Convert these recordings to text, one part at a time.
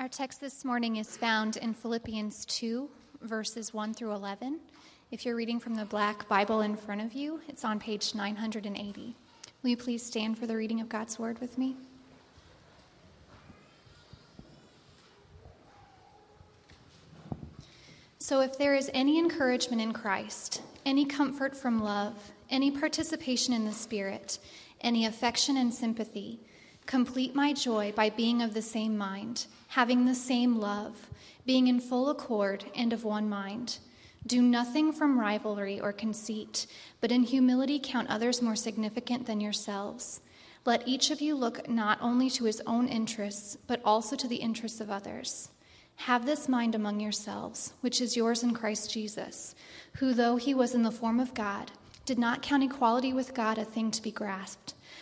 Our text this morning is found in Philippians 2, verses 1 through 11. If you're reading from the black Bible in front of you, it's on page 980. Will you please stand for the reading of God's word with me? So, if there is any encouragement in Christ, any comfort from love, any participation in the Spirit, any affection and sympathy, complete my joy by being of the same mind, having the same love, being in full accord and of one mind. Do nothing from rivalry or conceit, but in humility count others more significant than yourselves. Let each of you look not only to his own interests, but also to the interests of others. Have this mind among yourselves, which is yours in Christ Jesus, who, though he was in the form of God, did not count equality with God a thing to be grasped,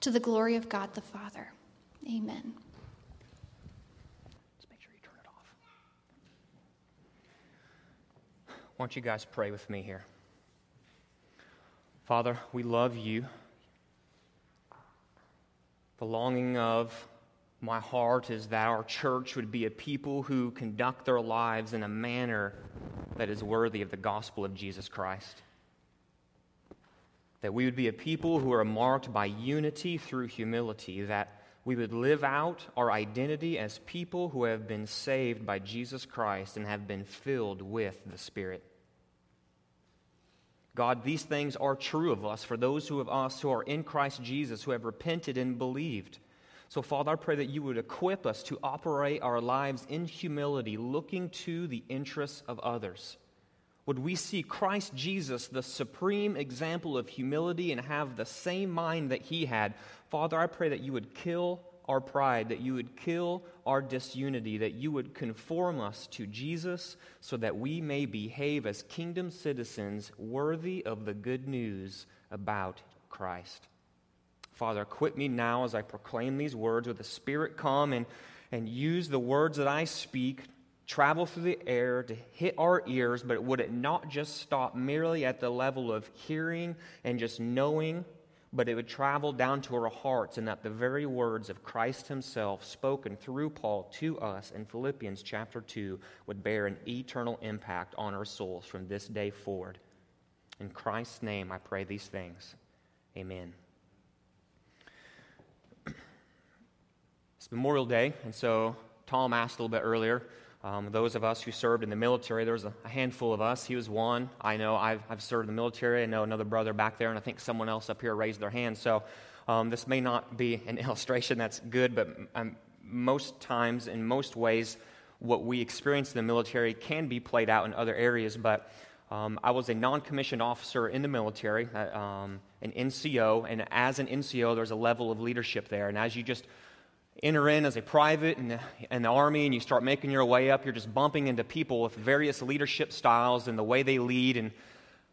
to the glory of God the Father. Amen. Just make sure you turn it Why don't you guys pray with me here? Father, we love you. The longing of my heart is that our church would be a people who conduct their lives in a manner that is worthy of the gospel of Jesus Christ. That we would be a people who are marked by unity through humility, that we would live out our identity as people who have been saved by Jesus Christ and have been filled with the Spirit. God, these things are true of us for those who of us who are in Christ Jesus, who have repented and believed. So, Father, I pray that you would equip us to operate our lives in humility, looking to the interests of others. Would we see Christ Jesus, the supreme example of humility, and have the same mind that he had? Father, I pray that you would kill our pride, that you would kill our disunity, that you would conform us to Jesus so that we may behave as kingdom citizens worthy of the good news about Christ. Father, equip me now as I proclaim these words with the Spirit come and, and use the words that I speak travel through the air to hit our ears, but would it not just stop merely at the level of hearing and just knowing, but it would travel down to our hearts, and that the very words of Christ Himself, spoken through Paul to us in Philippians chapter 2, would bear an eternal impact on our souls from this day forward. In Christ's name, I pray these things. Amen. It's Memorial Day, and so Tom asked a little bit earlier um, those of us who served in the military, there was a, handful of us. He was one. I know I've, I've, served in the military. I know another brother back there, and I think someone else up here raised their hand. So um, this may not be an illustration that's good, but um, most times, in most ways, what we experience in the military can be played out in other areas. But um, I was a non commissioned officer in the military, uh, um, an NCO, and as an NCO, there's a level of leadership there. And as you just enter in as a private in the, in the, army and you start making your way up, you're just bumping into people with various leadership styles and the way they lead and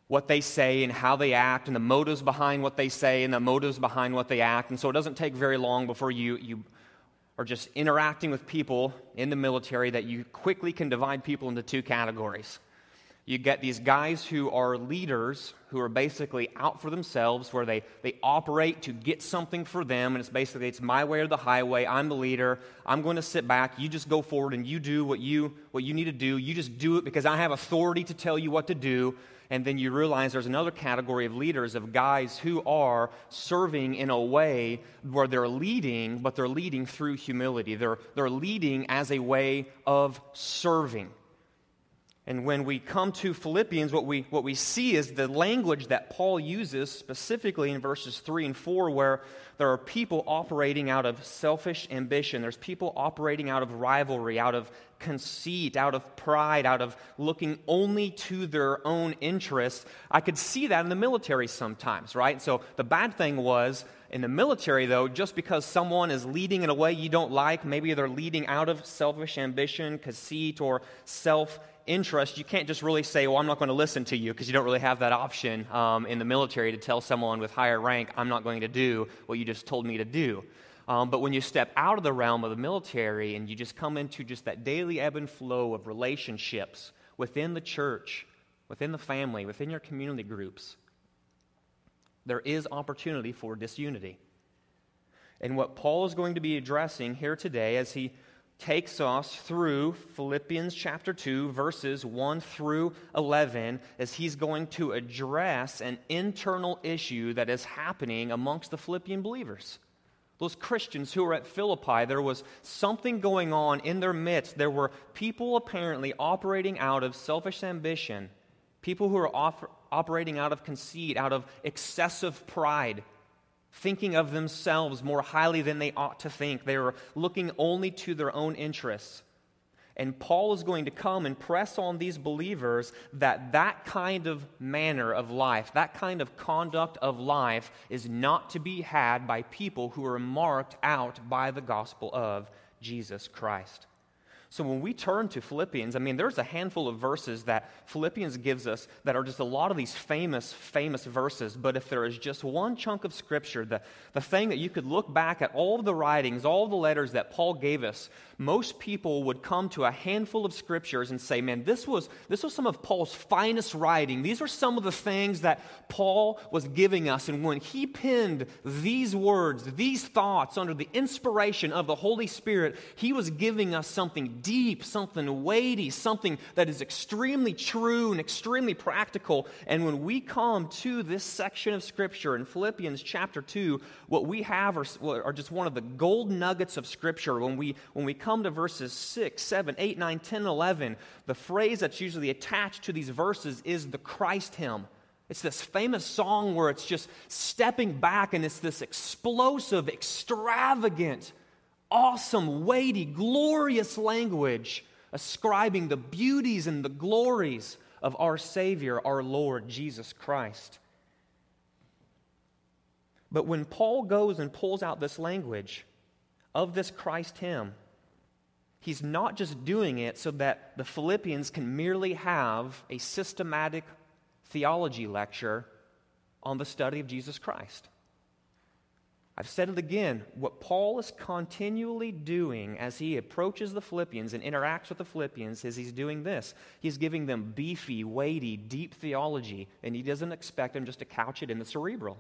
what they say and how they act and the motives behind what they say and the motives behind what they act. And so it doesn't take very long before you, you are just interacting with people in the military that you quickly can divide people into two categories. You get these guys who are leaders who are basically out for themselves, where they, they operate to get something for them, and it's basically it's my way or the highway. I'm the leader. I'm going to sit back. You just go forward and you do what you what you need to do. You just do it because I have authority to tell you what to do. And then you realize there's another category of leaders, of guys who are serving in a way where they're leading, but they're leading through humility. They're, they're leading as a way of serving. And when we come to Philippians, what we, what we see is the language that Paul uses specifically in verses 3 and 4, where there are people operating out of selfish ambition. There's people operating out of rivalry, out of conceit, out of pride, out of looking only to their own interests. I could see that in the military sometimes, right? So the bad thing was In the military, though, just because someone is leading in a way you don't like, maybe they're leading out of selfish ambition, conceit, or self interest, you can't just really say, Well, I'm not going to listen to you, because you don't really have that option um, in the military to tell someone with higher rank, I'm not going to do what you just told me to do. Um, but when you step out of the realm of the military and you just come into just that daily ebb and flow of relationships within the church, within the family, within your community groups, there is opportunity for disunity. And what Paul is going to be addressing here today as he takes us through Philippians chapter 2, verses 1 through 11, as he's going to address an internal issue that is happening amongst the Philippian believers. Those Christians who were at Philippi, there was something going on in their midst. There were people apparently operating out of selfish ambition, people who were operating out of conceit, out of excessive pride thinking of themselves more highly than they ought to think. They were looking only to their own interests. And Paul is going to come and press on these believers that that kind of manner of life, that kind of conduct of life, is not to be had by people who are marked out by the gospel of Jesus Christ. So when we turn to Philippians, I mean, there's a handful of verses that Philippians gives us that are just a lot of these famous, famous verses. But if there is just one chunk of Scripture, the, the thing that you could look back at all the writings, all the letters that Paul gave us, most people would come to a handful of Scriptures and say, man, this was, this was some of Paul's finest writing. These are some of the things that Paul was giving us. And when he penned these words, these thoughts under the inspiration of the Holy Spirit, he was giving us something deep, something weighty, something that is extremely true and extremely practical. And when we come to this section of Scripture in Philippians chapter 2, what we have are, are just one of the gold nuggets of Scripture. When we, when we come to verses 6, 7, 8, 9, 10, 11, the phrase that's usually attached to these verses is the Christ hymn. It's this famous song where it's just stepping back and it's this explosive, extravagant, awesome, weighty, glorious language ascribing the beauties and the glories of our Savior, our Lord Jesus Christ. But when Paul goes and pulls out this language of this Christ hymn, he's not just doing it so that the Philippians can merely have a systematic theology lecture on the study of Jesus Christ. I've said it again. What Paul is continually doing as he approaches the Philippians and interacts with the Philippians is he's doing this. He's giving them beefy, weighty, deep theology, and he doesn't expect them just to couch it in the cerebral.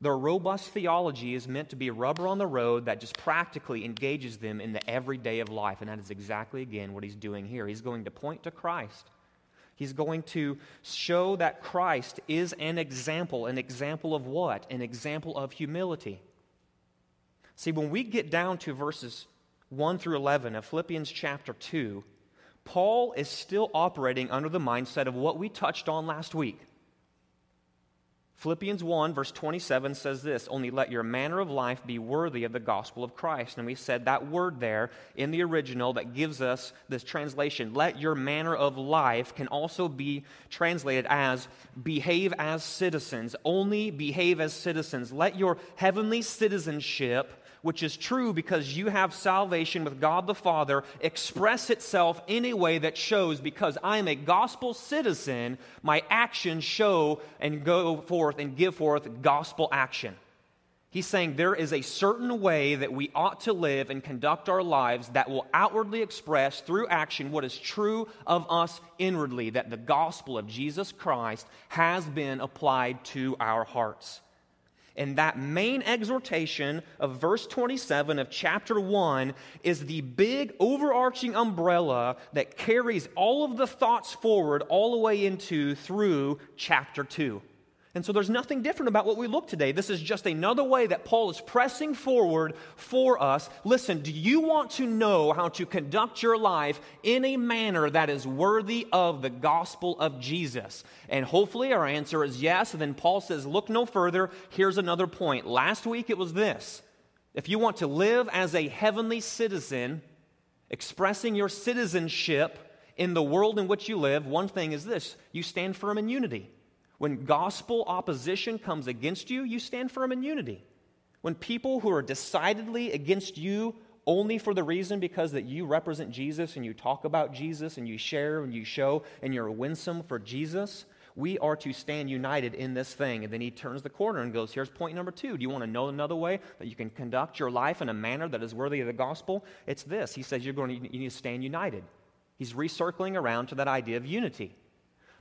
Their robust theology is meant to be rubber on the road that just practically engages them in the everyday of life. And that is exactly, again, what he's doing here. He's going to point to Christ. He's going to show that Christ is an example. An example of what? An example of humility. See, when we get down to verses 1 through 11 of Philippians chapter 2, Paul is still operating under the mindset of what we touched on last week. Philippians 1, verse 27 says this Only let your manner of life be worthy of the gospel of Christ. And we said that word there in the original that gives us this translation, let your manner of life, can also be translated as behave as citizens. Only behave as citizens. Let your heavenly citizenship which is true because you have salvation with God the Father, express itself in a way that shows because I am a gospel citizen, my actions show and go forth and give forth gospel action. He's saying there is a certain way that we ought to live and conduct our lives that will outwardly express through action what is true of us inwardly, that the gospel of Jesus Christ has been applied to our hearts. And that main exhortation of verse 27 of chapter 1 is the big overarching umbrella that carries all of the thoughts forward all the way into through chapter 2. And so there's nothing different about what we look today. This is just another way that Paul is pressing forward for us. Listen, do you want to know how to conduct your life in a manner that is worthy of the gospel of Jesus? And hopefully our answer is yes. And then Paul says, look no further. Here's another point. Last week it was this. If you want to live as a heavenly citizen, expressing your citizenship in the world in which you live, one thing is this you stand firm in unity. When gospel opposition comes against you, you stand firm in unity. When people who are decidedly against you only for the reason because that you represent Jesus and you talk about Jesus and you share and you show and you're winsome for Jesus, we are to stand united in this thing. And then he turns the corner and goes, Here's point number two. Do you want to know another way that you can conduct your life in a manner that is worthy of the gospel? It's this. He says, You're going to, you need to stand united. He's recircling around to that idea of unity.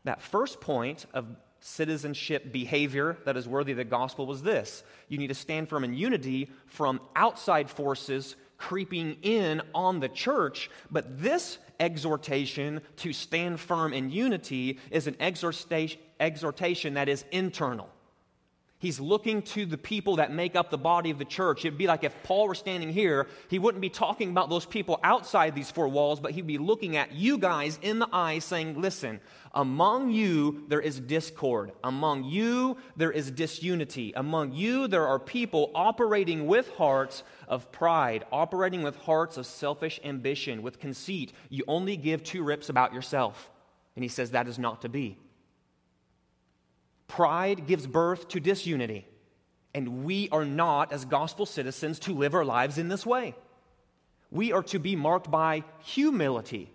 That first point of citizenship behavior that is worthy of the gospel was this you need to stand firm in unity from outside forces creeping in on the church. But this exhortation to stand firm in unity is an exhortation that is internal. He's looking to the people that make up the body of the church. It'd be like if Paul were standing here, he wouldn't be talking about those people outside these four walls, but he'd be looking at you guys in the eyes saying, Listen, among you there is discord. Among you there is disunity. Among you there are people operating with hearts of pride, operating with hearts of selfish ambition, with conceit. You only give two rips about yourself. And he says that is not to be. Pride gives birth to disunity. And we are not, as gospel citizens, to live our lives in this way. We are to be marked by humility.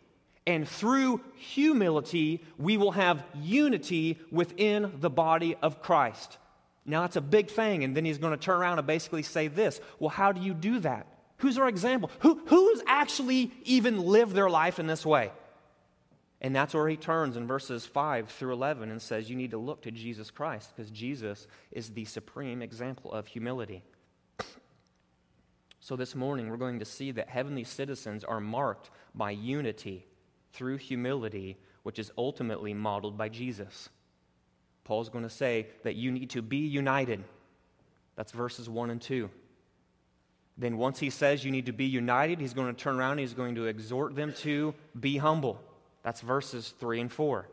And through humility, we will have unity within the body of Christ. Now, that's a big thing. And then he's going to turn around and basically say this Well, how do you do that? Who's our example? Who, who's actually even lived their life in this way? And that's where he turns in verses 5 through 11 and says, You need to look to Jesus Christ because Jesus is the supreme example of humility. So this morning, we're going to see that heavenly citizens are marked by unity through humility, which is ultimately modeled by Jesus. Paul's going to say that you need to be united. That's verses 1 and 2. Then, once he says you need to be united, he's going to turn around and he's going to exhort them to be humble. That's verses 3 and 4.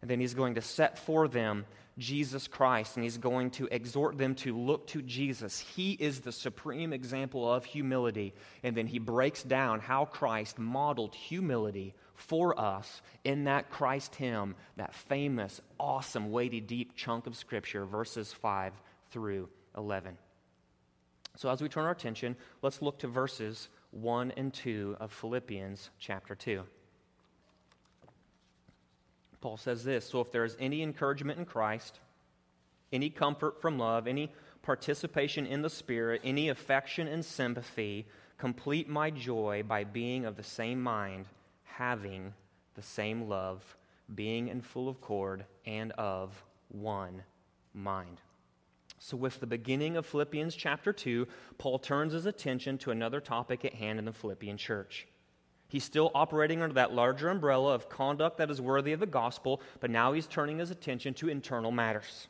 And then he's going to set for them Jesus Christ, and he's going to exhort them to look to Jesus. He is the supreme example of humility. And then he breaks down how Christ modeled humility for us in that Christ hymn, that famous, awesome, weighty, deep chunk of Scripture, verses 5 through 11. So as we turn our attention, let's look to verses 1 and 2 of Philippians chapter 2. Paul says this So if there is any encouragement in Christ, any comfort from love, any participation in the Spirit, any affection and sympathy, complete my joy by being of the same mind, having the same love, being in full accord, and of one mind. So, with the beginning of Philippians chapter 2, Paul turns his attention to another topic at hand in the Philippian church. He's still operating under that larger umbrella of conduct that is worthy of the gospel, but now he's turning his attention to internal matters.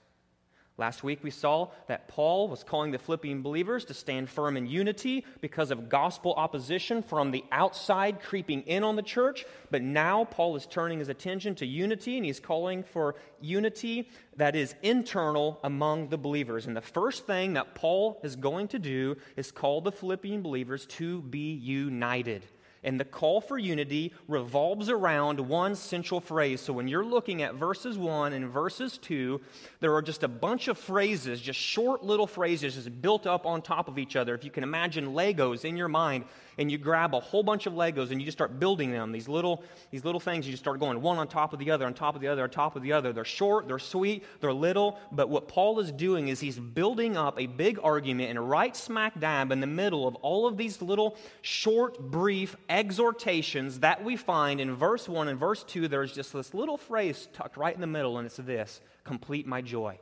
Last week we saw that Paul was calling the Philippian believers to stand firm in unity because of gospel opposition from the outside creeping in on the church. But now Paul is turning his attention to unity and he's calling for unity that is internal among the believers. And the first thing that Paul is going to do is call the Philippian believers to be united. And the call for unity revolves around one central phrase. So when you're looking at verses 1 and verses 2, there are just a bunch of phrases, just short little phrases, just built up on top of each other. If you can imagine Legos in your mind, and you grab a whole bunch of Legos and you just start building them, these little, these little things, you just start going one on top of the other, on top of the other, on top of the other. They're short, they're sweet, they're little, but what Paul is doing is he's building up a big argument and right smack dab in the middle of all of these little short, brief exhortations that we find in verse 1 and verse 2. There's just this little phrase tucked right in the middle, and it's this complete my joy.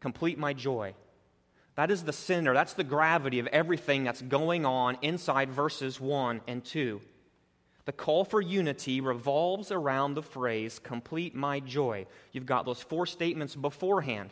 Complete my joy. That is the center, that's the gravity of everything that's going on inside verses 1 and 2. The call for unity revolves around the phrase, complete my joy. You've got those four statements beforehand.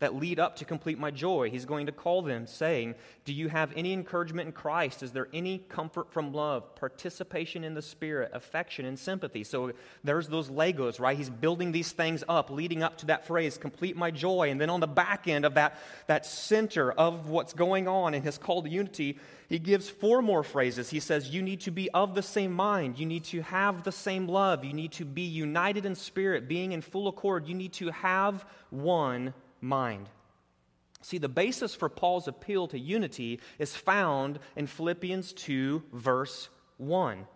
That lead up to complete my joy. He's going to call them, saying, Do you have any encouragement in Christ? Is there any comfort from love, participation in the Spirit, affection, and sympathy? So there's those Legos, right? He's building these things up, leading up to that phrase, complete my joy. And then on the back end of that, that center of what's going on in his call to unity, he gives four more phrases. He says, You need to be of the same mind. You need to have the same love. You need to be united in spirit, being in full accord. You need to have one mind. See, the basis for Paul's appeal to unity is found in Philippians 2, verse 1.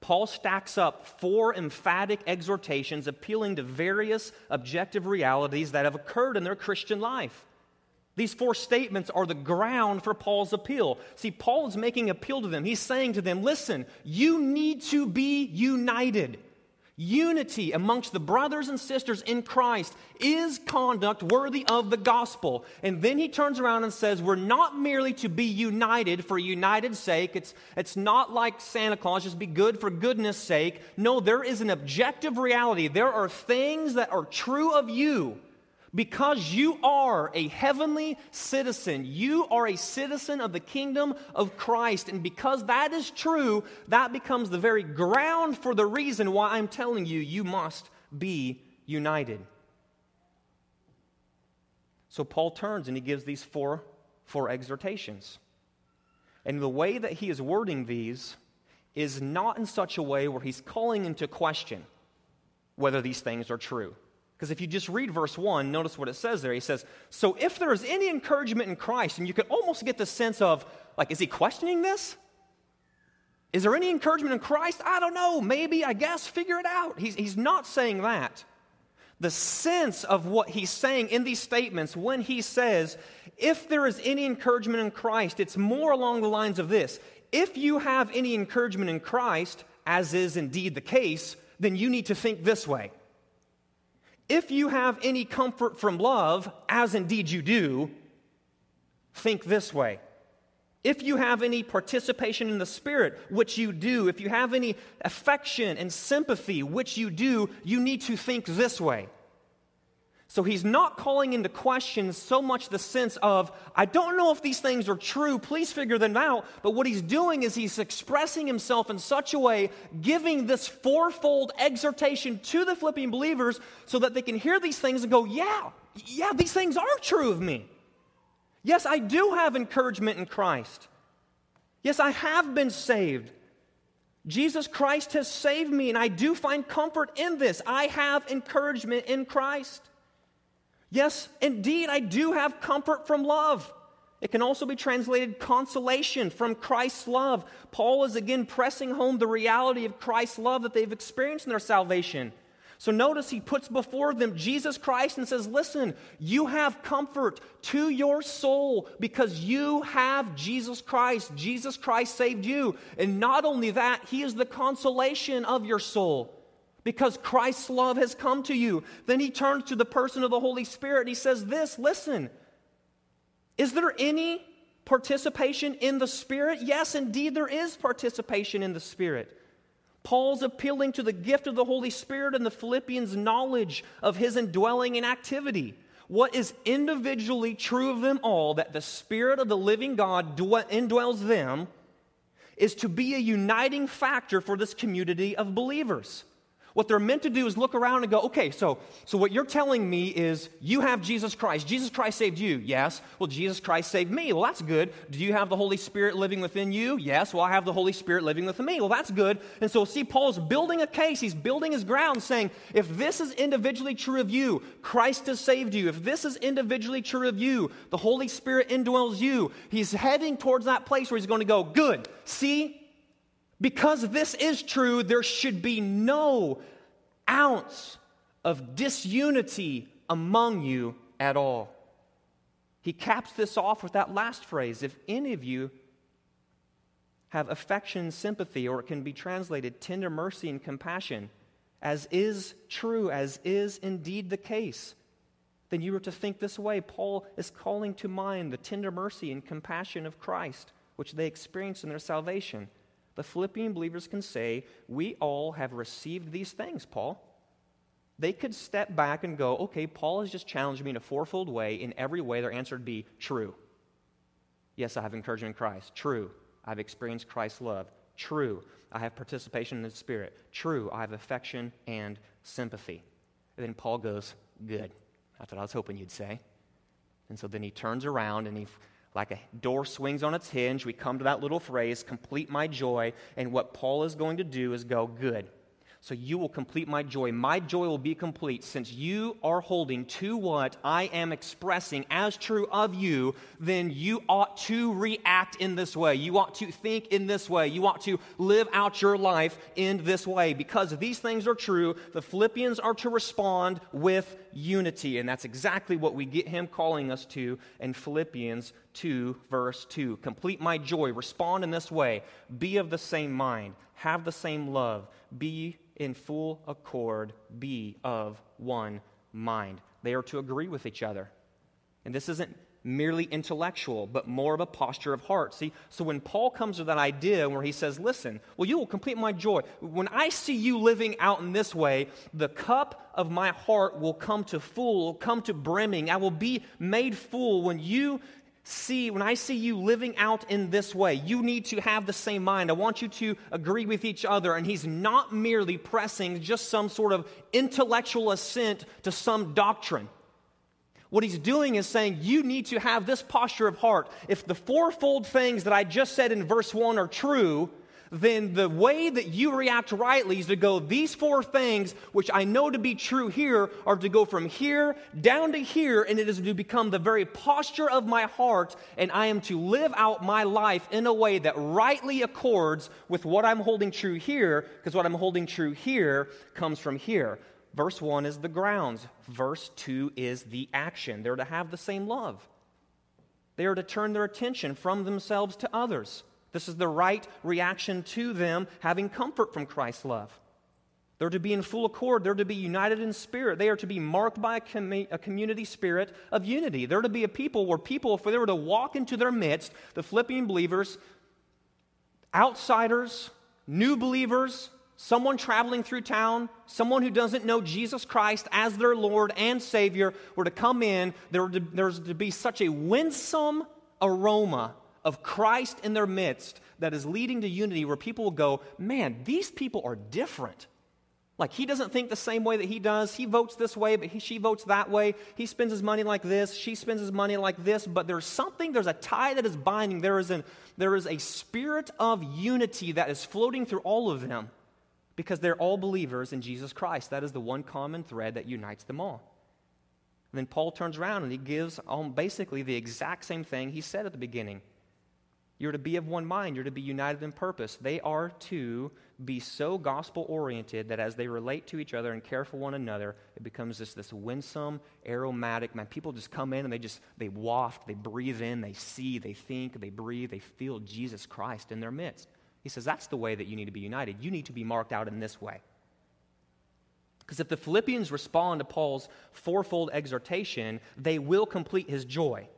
Paul stacks up four emphatic exhortations appealing to various objective realities that have occurred in their Christian life. These four statements are the ground for Paul's appeal. See, Paul is making appeal to them. He's saying to them, listen, you need to be united. Unity amongst the brothers and sisters in Christ is conduct worthy of the gospel. And then he turns around and says, We're not merely to be united for united's sake. It's, it's not like Santa Claus, just be good for goodness sake. No, there is an objective reality. There are things that are true of you because you are a heavenly citizen, you are a citizen of the kingdom of Christ. And because that is true, that becomes the very ground for the reason why I'm telling you, you must be united. So Paul turns and he gives these four, four exhortations. And the way that he is wording these is not in such a way where he's calling into question whether these things are true. Because if you just read verse 1, notice what it says there. He says, So if there is any encouragement in Christ, and you could almost get the sense of, like, is he questioning this? Is there any encouragement in Christ? I don't know. Maybe, I guess, figure it out. He's, he's not saying that. The sense of what he's saying in these statements when he says, if there is any encouragement in Christ, it's more along the lines of this. If you have any encouragement in Christ, as is indeed the case, then you need to think this way. If you have any comfort from love, as indeed you do, think this way. If you have any participation in the Spirit, which you do, if you have any affection and sympathy, which you do, you need to think this way. So he's not calling into question so much the sense of, I don't know if these things are true, please figure them out. But what he's doing is he's expressing himself in such a way, giving this fourfold exhortation to the Philippian believers so that they can hear these things and go, Yeah, yeah, these things are true of me. Yes, I do have encouragement in Christ. Yes, I have been saved. Jesus Christ has saved me, and I do find comfort in this. I have encouragement in Christ. Yes, indeed, I do have comfort from love. It can also be translated consolation from Christ's love. Paul is again pressing home the reality of Christ's love that they've experienced in their salvation. So notice he puts before them Jesus Christ and says, Listen, you have comfort to your soul because you have Jesus Christ. Jesus Christ saved you. And not only that, he is the consolation of your soul because Christ's love has come to you. Then he turns to the person of the Holy Spirit. and He says, This, listen, is there any participation in the Spirit? Yes, indeed, there is participation in the Spirit. Paul's appealing to the gift of the Holy Spirit and the Philippians' knowledge of his indwelling and activity. What is individually true of them all, that the Spirit of the living God indwells them, is to be a uniting factor for this community of believers. What they're meant to do is look around and go, okay, so, so what you're telling me is you have Jesus Christ. Jesus Christ saved you. Yes. Well, Jesus Christ saved me. Well, that's good. Do you have the Holy Spirit living within you? Yes. Well, I have the Holy Spirit living within me. Well, that's good. And so, see, Paul's building a case. He's building his ground saying, if this is individually true of you, Christ has saved you. If this is individually true of you, the Holy Spirit indwells you. He's heading towards that place where he's going to go, good. See, because this is true, there should be no ounce of disunity among you at all. He caps this off with that last phrase if any of you have affection, sympathy, or it can be translated tender mercy and compassion, as is true, as is indeed the case, then you are to think this way. Paul is calling to mind the tender mercy and compassion of Christ, which they experienced in their salvation the Philippian believers can say, We all have received these things, Paul. they could step back and go, okay, Paul has just challenged me in a fourfold way. In every way, their answer would be true. Yes, I have encouragement in Christ. True. I've experienced Christ's love. True. I have participation in the Spirit. True. I have affection and sympathy. And then Paul goes, Good. That's what I was hoping you'd say. And so then he turns around and he, like a door swings on its hinge, we come to that little phrase, complete my joy. And what Paul is going to do is go, Good. So you will complete my joy. My joy will be complete since you are holding to what I am expressing as true of you, then you ought to react in this way. You ought to think in this way. You ought to live out your life in this way. Because these things are true, the Philippians are to respond with unity. And that's exactly what we get him calling us to in Philippians 2, verse 2. Complete my joy. Respond in this way. Be of the same mind. Have the same love. Be in full accord, be of one mind. They are to agree with each other. And this isn't merely intellectual, but more of a posture of heart. See, so when Paul comes to that idea where he says, Listen, well, you will complete my joy. When I see you living out in this way, the cup of my heart will come to full, will come to brimming. I will be made full when you see, when I see you living out in this way, you need to have the same mind. I want you to agree with each other. And he's not merely pressing just some sort of intellectual assent to some doctrine. What he's doing is saying, you need to have this posture of heart. If the fourfold things that I just said in verse 1 are true, then the way that you react rightly is to go, these four things, which I know to be true here, are to go from here down to here, and it is to become the very posture of my heart, and I am to live out my life in a way that rightly accords with what I'm holding true here, because what I'm holding true here comes from here. Verse 1 is the grounds, verse 2 is the action. They're to have the same love. They are to turn their attention from themselves to others. This is the right reaction to them having comfort from Christ's love. They're to be in full accord. They're to be united in spirit. They are to be marked by a, a, community spirit of unity. They're to be a people where people, if they were to walk into their midst, the Philippian believers, outsiders, new believers, someone traveling through town, someone who doesn't know Jesus Christ as their Lord and Savior, were to come in, there to, there's to be such a winsome aroma of Christ in their midst that is leading to unity where people will go, man, these people are different. Like he doesn't think the same way that he does. He votes this way, but he, she votes that way. He spends his money like this. She spends his money like this. But there's something, there's a tie that is binding. There is, an, there is a spirit of unity that is floating through all of them because they're all believers in Jesus Christ. That is the one common thread that unites them all. And then Paul turns around and he gives um, basically the exact same thing he said at the beginning. You're to be of one mind. You're to be united in purpose. They are to be so gospel oriented that as they relate to each other and care for one another, it becomes this, this winsome, aromatic. Man, people just come in and they just, they waft, they breathe in, they see, they think, they breathe, they feel Jesus Christ in their midst. He says that's the way that you need to be united. You need to be marked out in this way. Because if the Philippians respond to Paul's fourfold exhortation, they will complete his joy.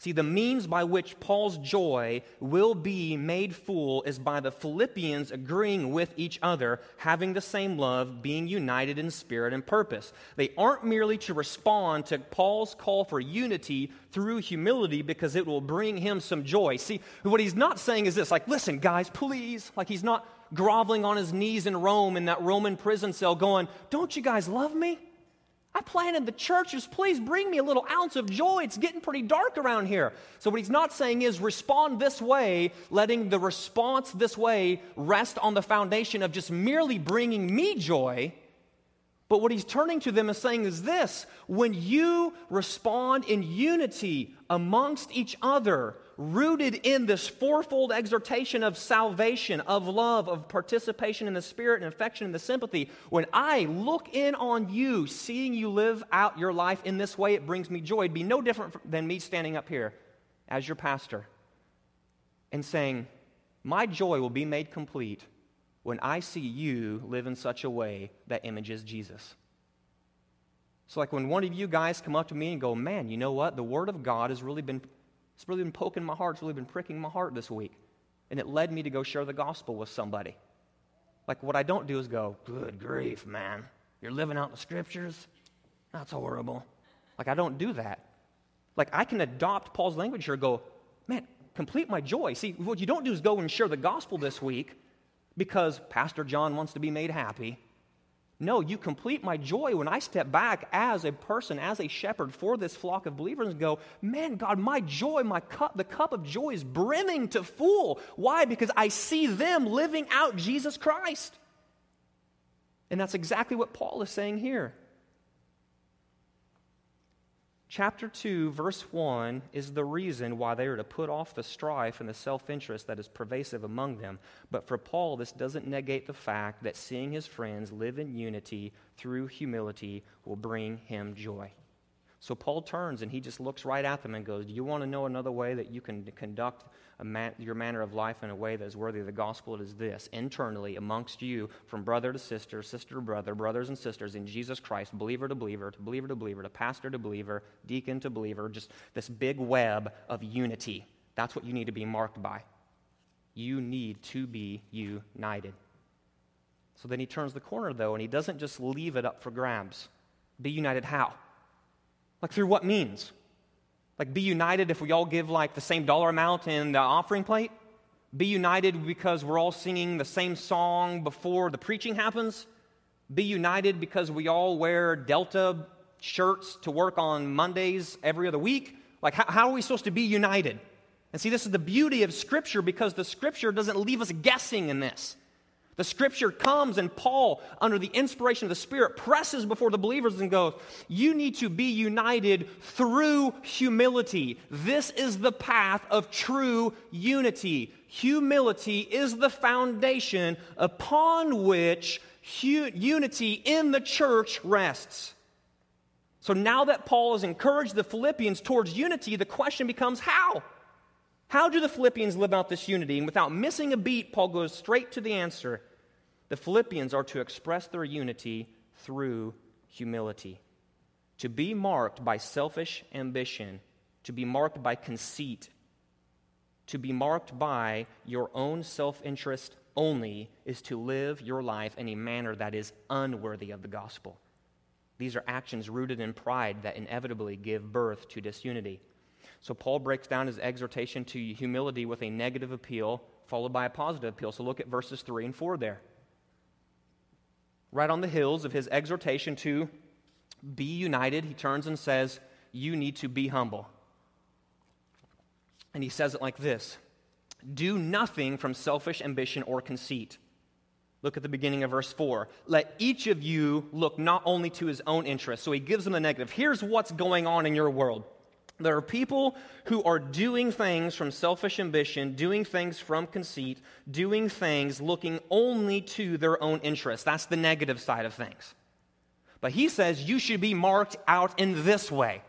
See, the means by which Paul's joy will be made full is by the Philippians agreeing with each other, having the same love, being united in spirit and purpose. They aren't merely to respond to Paul's call for unity through humility because it will bring him some joy. See, what he's not saying is this like, listen, guys, please. Like, he's not groveling on his knees in Rome in that Roman prison cell going, don't you guys love me? I planted the churches. Please bring me a little ounce of joy. It's getting pretty dark around here. So, what he's not saying is respond this way, letting the response this way rest on the foundation of just merely bringing me joy. But what he's turning to them and saying is this when you respond in unity amongst each other, rooted in this fourfold exhortation of salvation, of love, of participation in the Spirit and affection and the sympathy, when I look in on you, seeing you live out your life in this way, it brings me joy. It'd be no different than me standing up here as your pastor and saying, My joy will be made complete when I see you live in such a way that images Jesus. So, like when one of you guys come up to me and go, Man, you know what? The Word of God has really been it's really been poking my heart. It's really been pricking my heart this week. And it led me to go share the gospel with somebody. Like, what I don't do is go, good grief, man. You're living out the scriptures? That's horrible. Like, I don't do that. Like, I can adopt Paul's language here go, man, complete my joy. See, what you don't do is go and share the gospel this week because Pastor John wants to be made happy. No, you complete my joy when I step back as a person, as a shepherd for this flock of believers and go, man, God, my joy, my cup, the cup of joy is brimming to full. Why? Because I see them living out Jesus Christ. And that's exactly what Paul is saying here. Chapter 2, verse 1 is the reason why they are to put off the strife and the self interest that is pervasive among them. But for Paul, this doesn't negate the fact that seeing his friends live in unity through humility will bring him joy. So Paul turns and he just looks right at them and goes, Do you want to know another way that you can conduct man, your manner of life in a way that is worthy of the gospel? It is this internally amongst you, from brother to sister, sister to brother, brothers and sisters in Jesus Christ, believer to believer, to believer to believer, to pastor to believer, deacon to believer, just this big web of unity. That's what you need to be marked by. You need to be united. So then he turns the corner, though, and he doesn't just leave it up for grabs. Be united how? Like, through what means? Like, be united if we all give like the same dollar amount in the offering plate? Be united because we're all singing the same song before the preaching happens? Be united because we all wear Delta shirts to work on Mondays every other week? Like, how, how are we supposed to be united? And see, this is the beauty of Scripture because the Scripture doesn't leave us guessing in this. The scripture comes, and Paul, under the inspiration of the Spirit, presses before the believers and goes, You need to be united through humility. This is the path of true unity. Humility is the foundation upon which hu- unity in the church rests. So now that Paul has encouraged the Philippians towards unity, the question becomes how? How do the Philippians live out this unity? And without missing a beat, Paul goes straight to the answer the Philippians are to express their unity through humility. To be marked by selfish ambition, to be marked by conceit, to be marked by your own self interest only is to live your life in a manner that is unworthy of the gospel. These are actions rooted in pride that inevitably give birth to disunity. So, Paul breaks down his exhortation to humility with a negative appeal, followed by a positive appeal. So, look at verses 3 and 4 there right on the heels of his exhortation to be united, he turns and says, You need to be humble. And he says it like this Do nothing from selfish ambition or conceit. Look at the beginning of verse 4. Let each of you look not only to his own interest. So he gives them the negative. Here's what's going on in your world. There are people who are doing things from selfish ambition, doing things from conceit, doing things looking only to their own interests. That's the negative side of things. But he says you should be marked out in this way.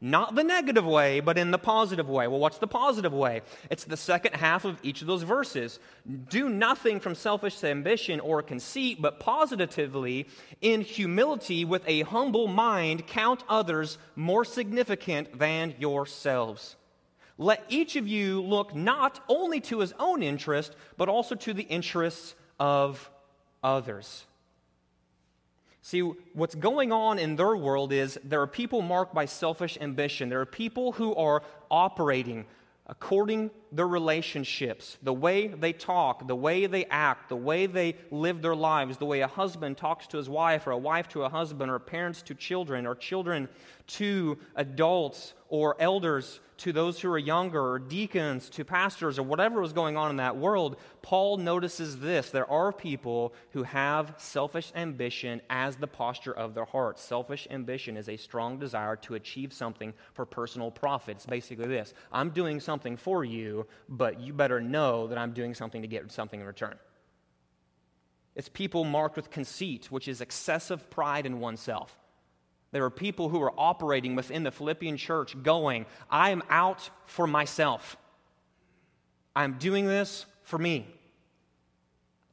Not the negative way, but in the positive way. Well, what's the positive way? It's the second half of each of those verses. Do nothing from selfish ambition or conceit, but positively, in humility, with a humble mind, count others more significant than yourselves. Let each of you look not only to his own interest, but also to the interests of others. See, what's going on in their world is there are people marked by selfish ambition. There are people who are operating according their relationships, the way they talk, the way they act, the way they live their lives, the way a husband talks to his wife, or a wife to a husband, or parents to children, or children to adults, or elders to those who are younger, or deacons to pastors, or whatever was going on in that world, Paul notices this. There are people who have selfish ambition as the posture of their heart. Selfish ambition is a strong desire to achieve something for personal profit. It's basically this I'm doing something for you, but you better know that I'm doing something to get something in return. It's people marked with conceit, which is excessive pride in oneself. There are people who are operating within the Philippian church going, I am out for myself. I'm doing this for me.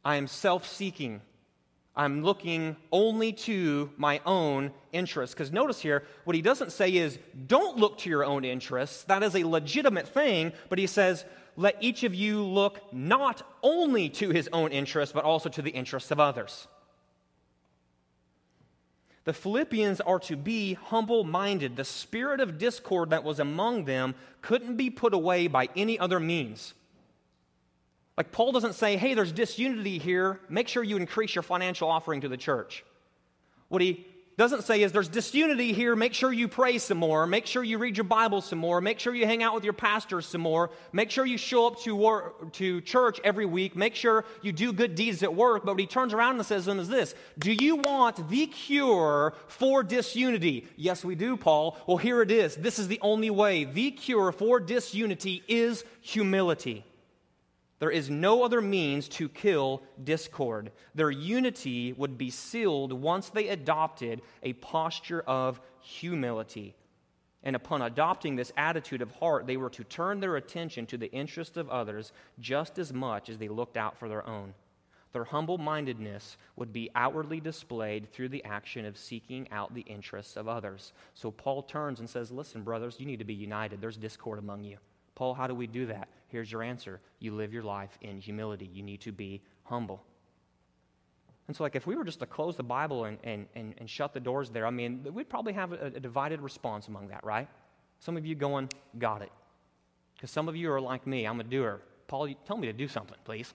I am self seeking. I'm looking only to my own interests. Because notice here, what he doesn't say is, don't look to your own interests. That is a legitimate thing. But he says, let each of you look not only to his own interests, but also to the interests of others. The Philippians are to be humble minded. The spirit of discord that was among them couldn't be put away by any other means. Like, Paul doesn't say, hey, there's disunity here. Make sure you increase your financial offering to the church. What he doesn't say is there's disunity here. Make sure you pray some more. Make sure you read your Bible some more. Make sure you hang out with your pastor some more. Make sure you show up to, work, to church every week. Make sure you do good deeds at work. But what he turns around and says to them is this Do you want the cure for disunity? Yes, we do, Paul. Well, here it is. This is the only way. The cure for disunity is humility. There is no other means to kill discord. Their unity would be sealed once they adopted a posture of humility. And upon adopting this attitude of heart, they were to turn their attention to the interests of others just as much as they looked out for their own. Their humble mindedness would be outwardly displayed through the action of seeking out the interests of others. So Paul turns and says, Listen, brothers, you need to be united. There's discord among you. Paul, how do we do that? Here's your answer you live your life in humility. You need to be humble. And so, like, if we were just to close the Bible and, and, and, and shut the doors there, I mean, we'd probably have a, a divided response among that, right? Some of you going, got it. Because some of you are like me, I'm a doer. Paul, tell me to do something, please.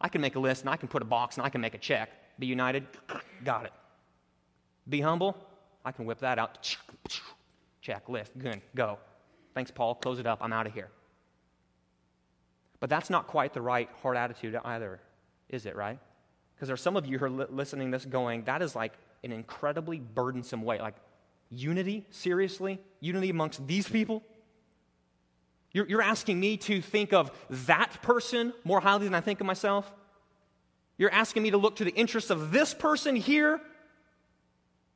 I can make a list and I can put a box and I can make a check. Be united, got it. Be humble, I can whip that out. Check, list, good, go. Thanks, Paul. Close it up. I'm out of here. But that's not quite the right heart attitude either, is it, right? Because there are some of you who are li- listening this going, that is like an incredibly burdensome way. Like, unity? Seriously? Unity amongst these people? You're, you're asking me to think of that person more highly than I think of myself? You're asking me to look to the interests of this person here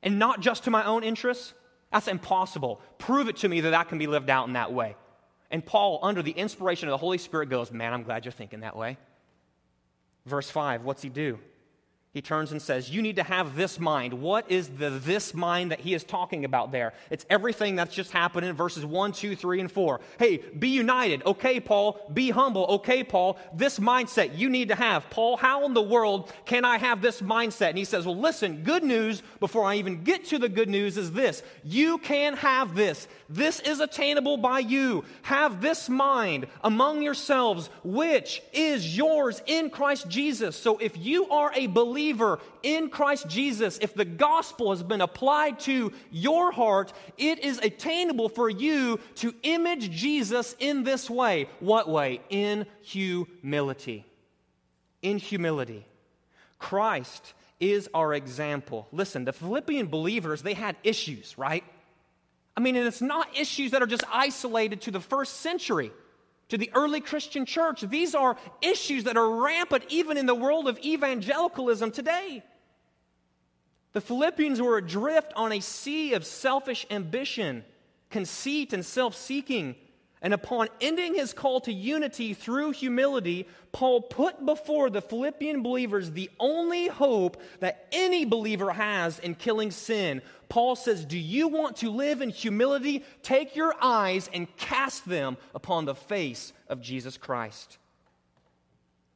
and not just to my own interests? That's impossible. Prove it to me that that can be lived out in that way. And Paul, under the inspiration of the Holy Spirit, goes, Man, I'm glad you're thinking that way. Verse 5, what's he do? He turns and says, You need to have this mind. What is the this mind that he is talking about there? It's everything that's just happened in verses 1, 2, 3, and 4. Hey, be united. Okay, Paul. Be humble. Okay, Paul. This mindset you need to have. Paul, how in the world can I have this mindset? And he says, Well, listen, good news before I even get to the good news is this you can have this. This is attainable by you. Have this mind among yourselves, which is yours in Christ Jesus. So if you are a believer, believer in Christ Jesus, if the gospel has been applied to your heart, it is attainable for you to image Jesus in this way. What way? In humility. In humility. Christ is our example. Listen, the Philippian believers, they had issues, right? I mean, and it's not issues that are just isolated to the first century to the early Christian church. These are issues that are rampant even in the world of evangelicalism today. The Philippians were adrift on a sea of selfish ambition, conceit, and self seeking. And upon ending his call to unity through humility, Paul put before the Philippian believers the only hope that any believer has in killing sin. Paul says, Do you want to live in humility? Take your eyes and cast them upon the face of Jesus Christ.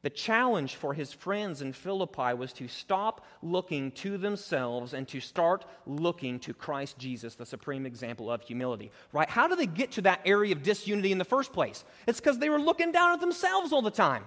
The challenge for his friends in Philippi was to stop looking to themselves and to start looking to Christ Jesus, the supreme example of humility. Right? How do they get to that area of disunity in the first place? It's because they were looking down at themselves all the time.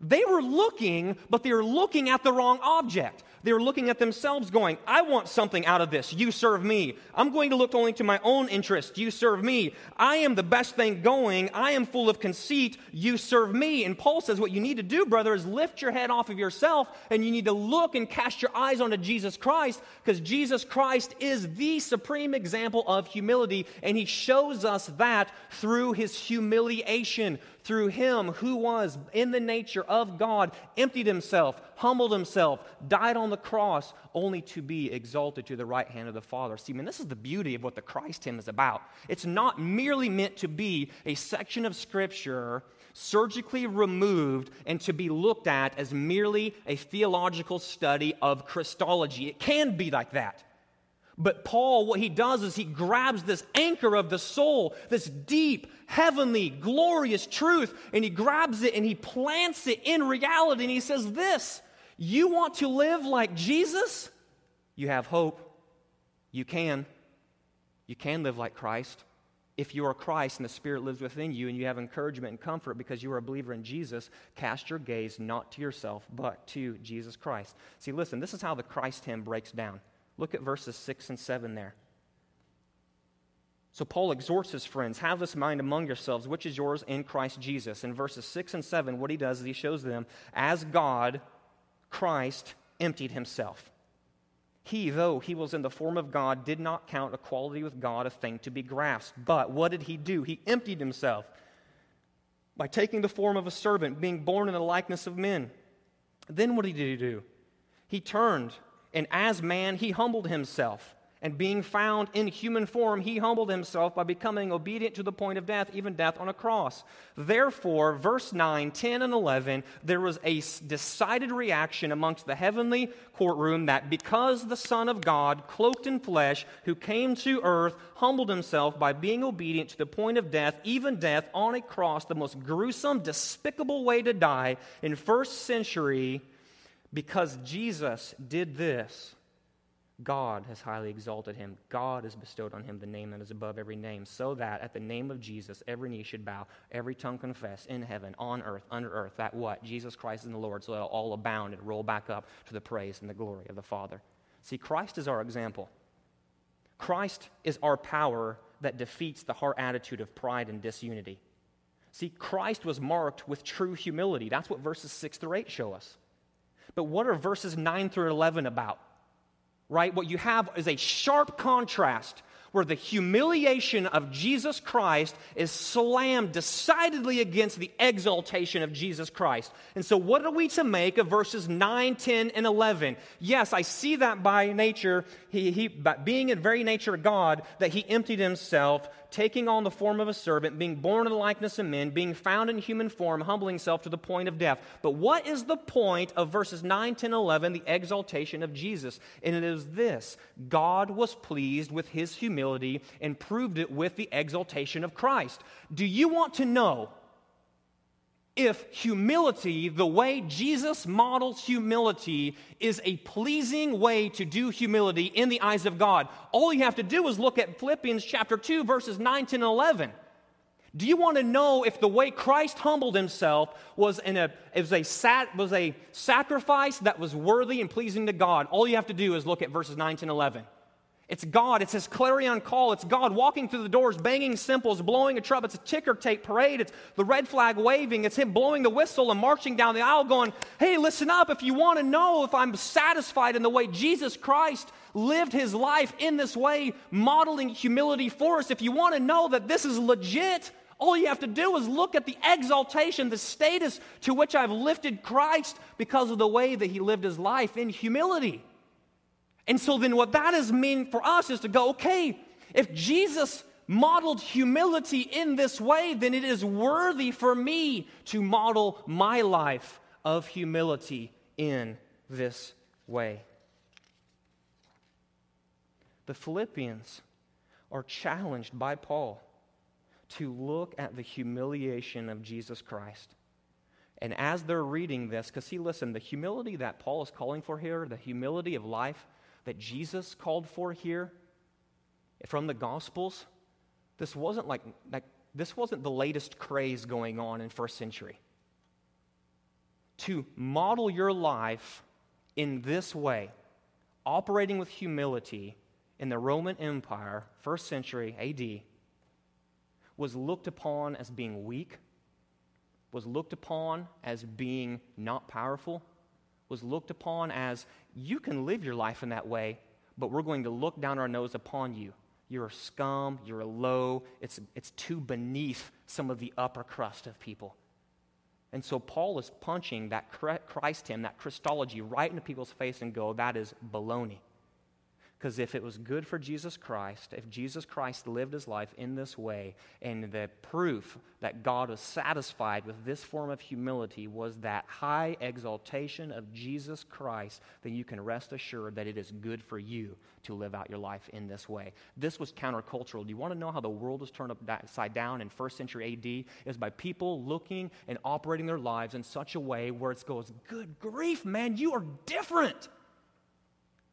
They were looking, but they were looking at the wrong object. They were looking at themselves, going, I want something out of this. You serve me. I'm going to look only to my own interest. You serve me. I am the best thing going. I am full of conceit. You serve me. And Paul says, What you need to do, brother, is lift your head off of yourself and you need to look and cast your eyes onto Jesus Christ because Jesus Christ is the supreme example of humility. And he shows us that through his humiliation through him who was in the nature of God, emptied himself, humbled himself, died on the cross, only to be exalted to the right hand of the Father. See, man, this is the beauty of what the Christ hymn is about. It's not merely meant to be a section of Scripture surgically removed and to be looked at as merely a theological study of Christology. It can be like that. But Paul, what he does is he grabs this anchor of the soul, this deep, heavenly, glorious truth, and he grabs it and he plants it in reality. And he says, This, you want to live like Jesus? You have hope. You can. You can live like Christ. If you are Christ and the Spirit lives within you and you have encouragement and comfort because you are a believer in Jesus, cast your gaze not to yourself, but to Jesus Christ. See, listen, this is how the Christ hymn breaks down. Look at verses 6 and 7 there. So Paul exhorts his friends, have this mind among yourselves, which is yours in Christ Jesus. In verses 6 and 7, what he does is he shows them, as God, Christ emptied himself. He, though he was in the form of God, did not count equality with God a thing to be grasped. But what did he do? He emptied himself by taking the form of a servant, being born in the likeness of men. Then what did he do? He turned, and as man, he humbled himself and being found in human form, he humbled himself by becoming obedient to the point of death, even death on a cross. Therefore, verse 9, 10, and 11, there was a decided reaction amongst the heavenly courtroom that because the Son of God, cloaked in flesh, who came to earth, humbled himself by being obedient to the point of death, even death on a cross, the most gruesome, despicable way to die in first century, because Jesus did this God has highly exalted him. God has bestowed on him the name that is above every name, so that at the name of Jesus, every knee should bow, every tongue confess in heaven, on earth, under earth, that what? Jesus Christ is the Lord, so that all abound and roll back up to the praise and the glory of the Father. See, Christ is our example. Christ is our power that defeats the heart attitude of pride and disunity. See, Christ was marked with true humility. That's what verses 6 through 8 show us. But what are verses 9 through 11 about? right? What you have is a sharp contrast where the humiliation of Jesus Christ is slammed decidedly against the exaltation of Jesus Christ. And so, what are we to make of verses 9, 10, and 11? Yes, I see that by nature, he, he, by being in very nature God, that he emptied himself taking on the form of a servant, being born in the likeness of men, being found in human form, humbling himself to the point of death. But what is the point of verses 9, 10, 11, the exaltation of Jesus? And it is this God was pleased with his humility and proved it with the exaltation of Christ. Do you want to know? If humility, the way Jesus models humility, is a pleasing way to do humility in the eyes of God. All you have to do is look at Philippians chapter 2, verses 9 10 and 11. Do you want to know if the way Christ humbled himself was, in a, was, a sat, was a sacrifice that was worthy and pleasing to God? All you have to do is look at verses 9 10 11. It's God. It's his clarion call. It's God walking through the doors, banging cymbals, blowing a trumpet. It's a ticker tape parade. It's the red flag waving. It's him blowing the whistle and marching down the aisle, going, Hey, listen up. If you want to know if I'm satisfied in the way Jesus Christ lived his life in this way, modeling humility for us, if you want to know that this is legit, all you have to do is look at the exaltation, the status to which I've lifted Christ because of the way that he lived his life in humility. And so then what that has mean for us is to go, okay, if Jesus modeled humility in this way, then it is worthy for me to model my life of humility in this way. The Philippians are challenged by Paul to look at the humiliation of Jesus Christ. And as they're reading this, because see, listen, the humility that Paul is calling for here, the humility of life, that Jesus called for here from the Gospels, this wasn't like, like this wasn't the latest craze going on in first century. To model your life in this way, operating with humility in the Roman Empire, first century AD, was looked upon as being weak, was looked upon as being not powerful, was looked upon as you can live your life in that way, but we're going to look down our nose upon you. You're a scum, you're a low, it's, it's too beneath some of the upper crust of people. And so Paul is punching that Christ hymn, that Christology, right into people's face and go, that is baloney. Because if it was good for Jesus Christ, if Jesus Christ lived his life in this way, and the proof that God was satisfied with this form of humility was that high exaltation of Jesus Christ, then you can rest assured that it is good for you to live out your life in this way. This was countercultural. Do you want to know how the world was turned upside down in first century AD? Is by people looking and operating their lives in such a way where it goes, Good grief, man, you are different.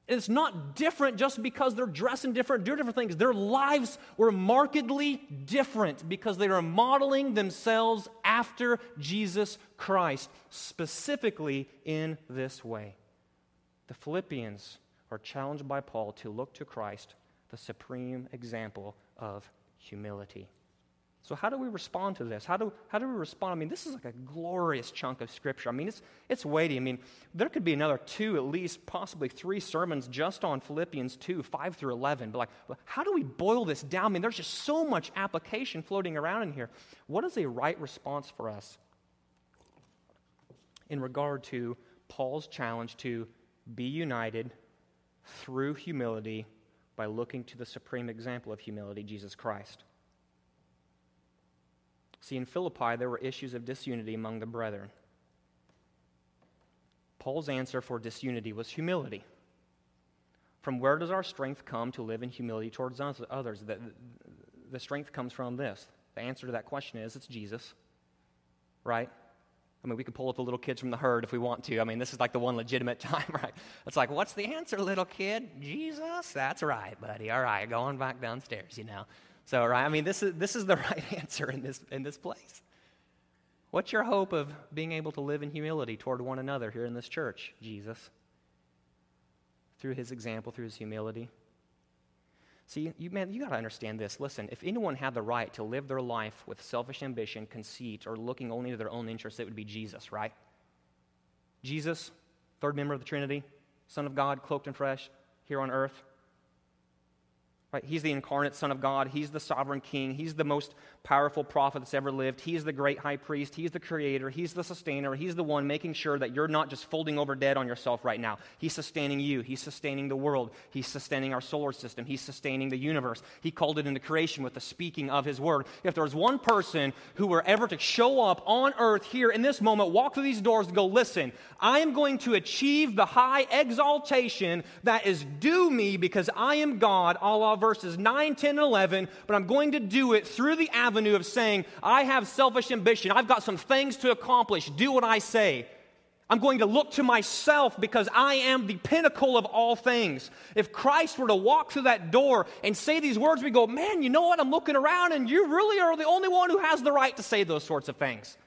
It's not different just because they're dressing different, doing different things. Their lives were markedly different because they are modeling themselves after Jesus Christ, specifically in this way. The Philippians are challenged by Paul to look to Christ, the supreme example of humility. So, how do we respond to this? How do, how do we respond? I mean, this is like a glorious chunk of Scripture. I mean, it's, it's weighty. I mean, there could be another two, at least, possibly three sermons just on Philippians 2, 5 through 11. But, like, how do we boil this down? I mean, there's just so much application floating around in here. What is a right response for us in regard to Paul's challenge to be united through humility by looking to the supreme example of humility, Jesus Christ? See, in Philippi, there were issues of disunity among the brethren. Paul's answer for disunity was humility. From where does our strength come to live in humility towards others? The, the strength comes from this. The answer to that question is it's Jesus, right? I mean, we could pull up the little kids from the herd if we want to. I mean, this is like the one legitimate time, right? It's like, what's the answer, little kid? Jesus? That's right, buddy. All right, going back downstairs, you know. So, right, I mean, this is, this is the right answer in this, in this place. What's your hope of being able to live in humility toward one another here in this church? Jesus. Through his example, through his humility. See, you, man, you got to understand this. Listen, if anyone had the right to live their life with selfish ambition, conceit, or looking only to their own interests, it would be Jesus, right? Jesus, third member of the Trinity, Son of God, cloaked and fresh, here on earth. Right? He's the incarnate Son of God. He's the sovereign King. He's the most powerful prophet that's ever lived. He's the great high priest. He's the creator. He's the sustainer. He's the one making sure that you're not just folding over dead on yourself right now. He's sustaining you. He's sustaining the world. He's sustaining our solar system. He's sustaining the universe. He called it into creation with the speaking of his word. If there was one person who were ever to show up on earth here in this moment, walk through these doors and go, listen, I am going to achieve the high exaltation that is due me because I am God, à la verses 9, 10, and 11, but I'm going to do it through the avenue of saying, I have selfish ambition. I've got some things to accomplish. Do what I say. I'm going to look to myself because I am the pinnacle of all things. If Christ were to walk through that door and say these words, we go, man, you know what? I'm looking around and you really are the only one who has the right to say those sorts of things.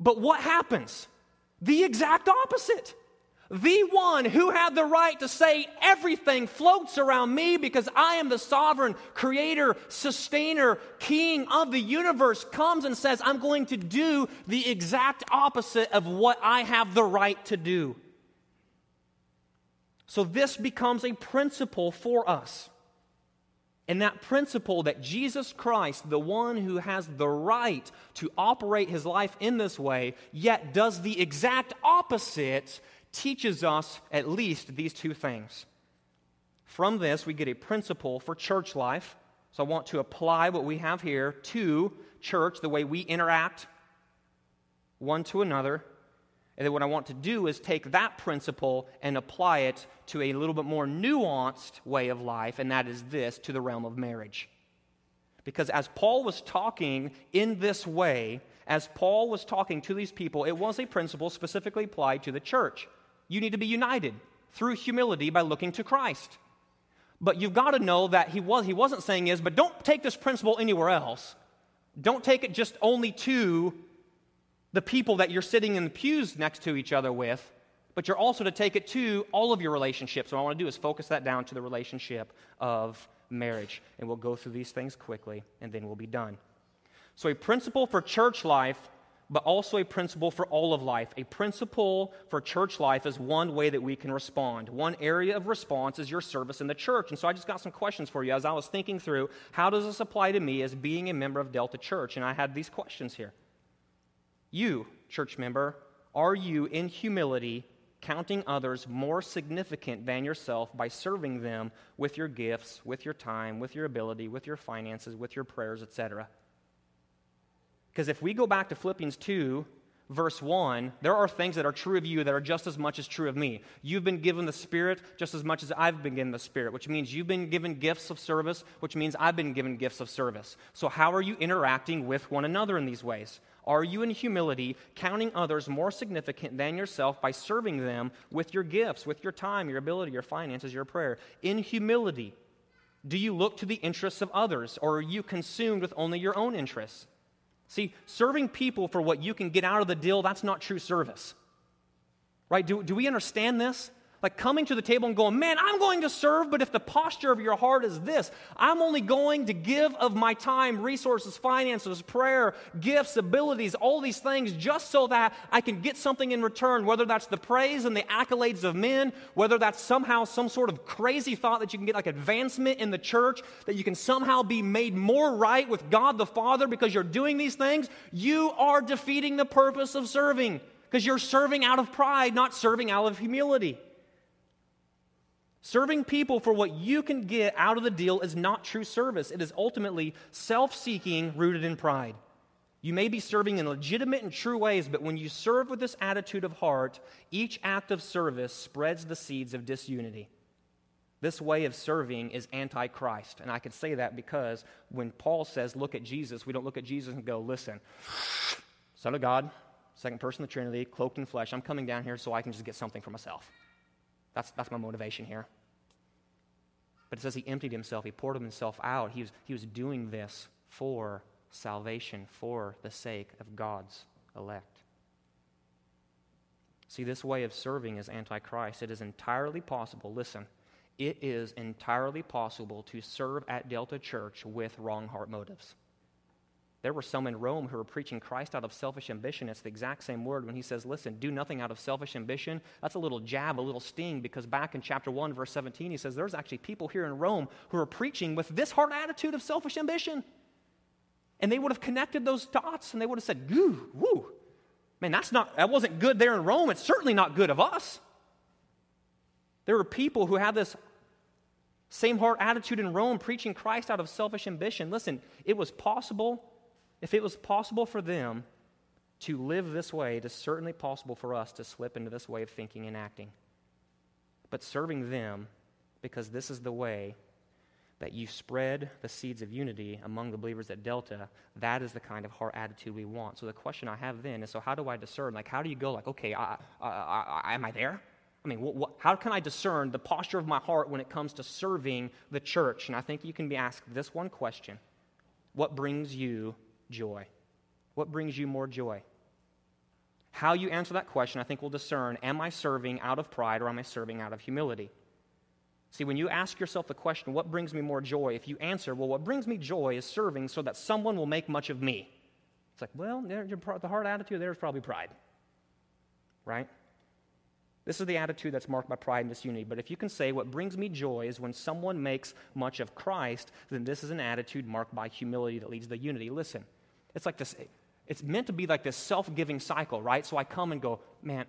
But what happens? The exact opposite the one who had the right to say everything floats around me because I am the sovereign creator, sustainer, king of the universe, comes and says, I'm going to do the exact opposite of what I have the right to do. So this becomes a principle for us. And that principle that Jesus Christ, the one who has the right to operate his life in this way, yet does the exact opposite, teaches us at least these two things. From this, we get a principle for church life. So I want to apply what we have here to church, the way we interact one to another. And then what I want to do is take that principle and apply it to a little bit more nuanced way of life, and that is this to the realm of marriage. Because as Paul was talking in this way, as Paul was talking to these people, it was a principle specifically applied to the church you need to be united through humility by looking to Christ. But you've got to know that he, was, he wasn't saying is, but don't take this principle anywhere else. Don't take it just only to the people that you're sitting in the pews next to each other with, but you're also to take it to all of your relationships. What I want to do is focus that down to the relationship of marriage. And we'll go through these things quickly, and then we'll be done. So, a principle for church life but also a principle for all of life. A principle for church life is one way that we can respond. One area of response is your service in the church. And so I just got some questions for you as I was thinking through how does this apply to me as being a member of Delta Church? And I had these questions here. You, church member, are you in humility counting others more significant than yourself by serving them with your gifts, with your time, with your ability, with your finances, with your prayers, etc.? Because if we go back to Philippians 2, verse 1, there are things that are true of you that are just as much as true of me. You've been given the Spirit just as much as I've been given the Spirit, which means you've been given gifts of service, which means I've been given gifts of service. So, how are you interacting with one another in these ways? Are you in humility counting others more significant than yourself by serving them with your gifts, with your time, your ability, your finances, your prayer? In humility, do you look to the interests of others, or are you consumed with only your own interests? See, serving people for what you can get out of the deal, that's not true service. Right? Do, do we understand this? Like coming to the table and going, man, I'm going to serve, but if the posture of your heart is this, I'm only going to give of my time, resources, finances, prayer, gifts, abilities, all these things just so that I can get something in return, whether that's the praise and the accolades of men, whether that's somehow some sort of crazy thought that you can get like advancement in the church, that you can somehow be made more right with God the Father because you're doing these things, you are defeating the purpose of serving because you're serving out of pride, not serving out of humility. Serving people for what you can get out of the deal is not true service. It is ultimately self seeking rooted in pride. You may be serving in legitimate and true ways, but when you serve with this attitude of heart, each act of service spreads the seeds of disunity. This way of serving is anti Christ. And I can say that because when Paul says, look at Jesus, we don't look at Jesus and go, listen, Son of God, second person of the Trinity, cloaked in flesh, I'm coming down here so I can just get something for myself. That's, that's my motivation here. But it says he emptied himself, he poured himself out. He was, he was doing this for salvation, for the sake of God's elect. See, this way of serving is antichrist. It is entirely possible, listen, it is entirely possible to serve at Delta Church with wrong heart motives. There were some in Rome who were preaching Christ out of selfish ambition. It's the exact same word when he says, Listen, do nothing out of selfish ambition. That's a little jab, a little sting, because back in chapter 1, verse 17, he says, There's actually people here in Rome who are preaching with this hard attitude of selfish ambition. And they would have connected those dots and they would have said, Goo, woo. Man, that's not, that wasn't good there in Rome. It's certainly not good of us. There were people who had this same heart attitude in Rome preaching Christ out of selfish ambition. Listen, it was possible if it was possible for them to live this way, it is certainly possible for us to slip into this way of thinking and acting. But serving them, because this is the way that you spread the seeds of unity among the believers at Delta, that is the kind of heart attitude we want. So the question I have then is so how do I discern? Like, how do you go, like, okay, I, I, I, am I there? I mean, what, what, how can I discern the posture of my heart when it comes to serving the church? And I think you can be asked this one question What brings you joy? What brings you more joy? How you answer that question, I think, will discern am I serving out of pride or am I serving out of humility? See, when you ask yourself the question, what brings me more joy? If you answer, well, what brings me joy is serving so that someone will make much of me. It's like, well, the hard attitude there is probably pride. Right? This is the attitude that's marked by pride and disunity. But if you can say what brings me joy is when someone makes much of Christ, then this is an attitude marked by humility that leads to unity. Listen, it's like this, it's meant to be like this self giving cycle, right? So I come and go, man,